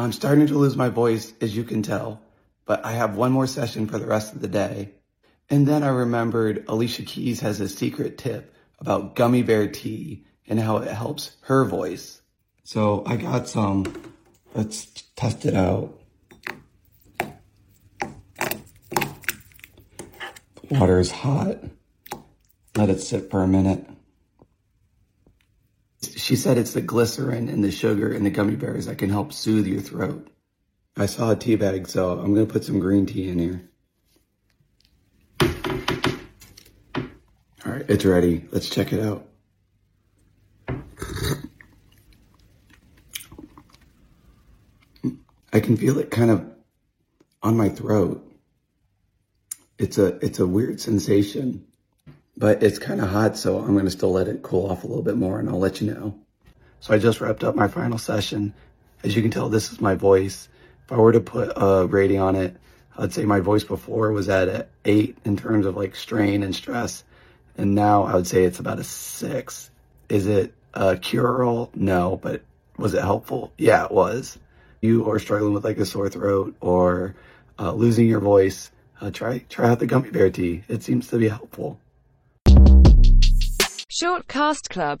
I'm starting to lose my voice, as you can tell, but I have one more session for the rest of the day. And then I remembered Alicia Keys has a secret tip about gummy bear tea and how it helps her voice. So I got some. Let's test it out. Water is hot. Let it sit for a minute. She said it's the glycerin and the sugar and the gummy bears that can help soothe your throat. I saw a tea bag, so I'm going to put some green tea in here. All right, it's ready. Let's check it out. I can feel it kind of on my throat. It's a it's a weird sensation, but it's kind of hot, so I'm to still let it cool off a little bit more and I'll let you know. So I just wrapped up my final session. As you can tell, this is my voice. If I were to put a rating on it, I'd say my voice before was at an eight in terms of like strain and stress. And now I would say it's about a six. Is it a cure-all? No, but was it helpful? Yeah, it was. You are struggling with like a sore throat or uh, losing your voice, uh, try try out the gummy bear tea. It seems to be helpful. Short Cast Club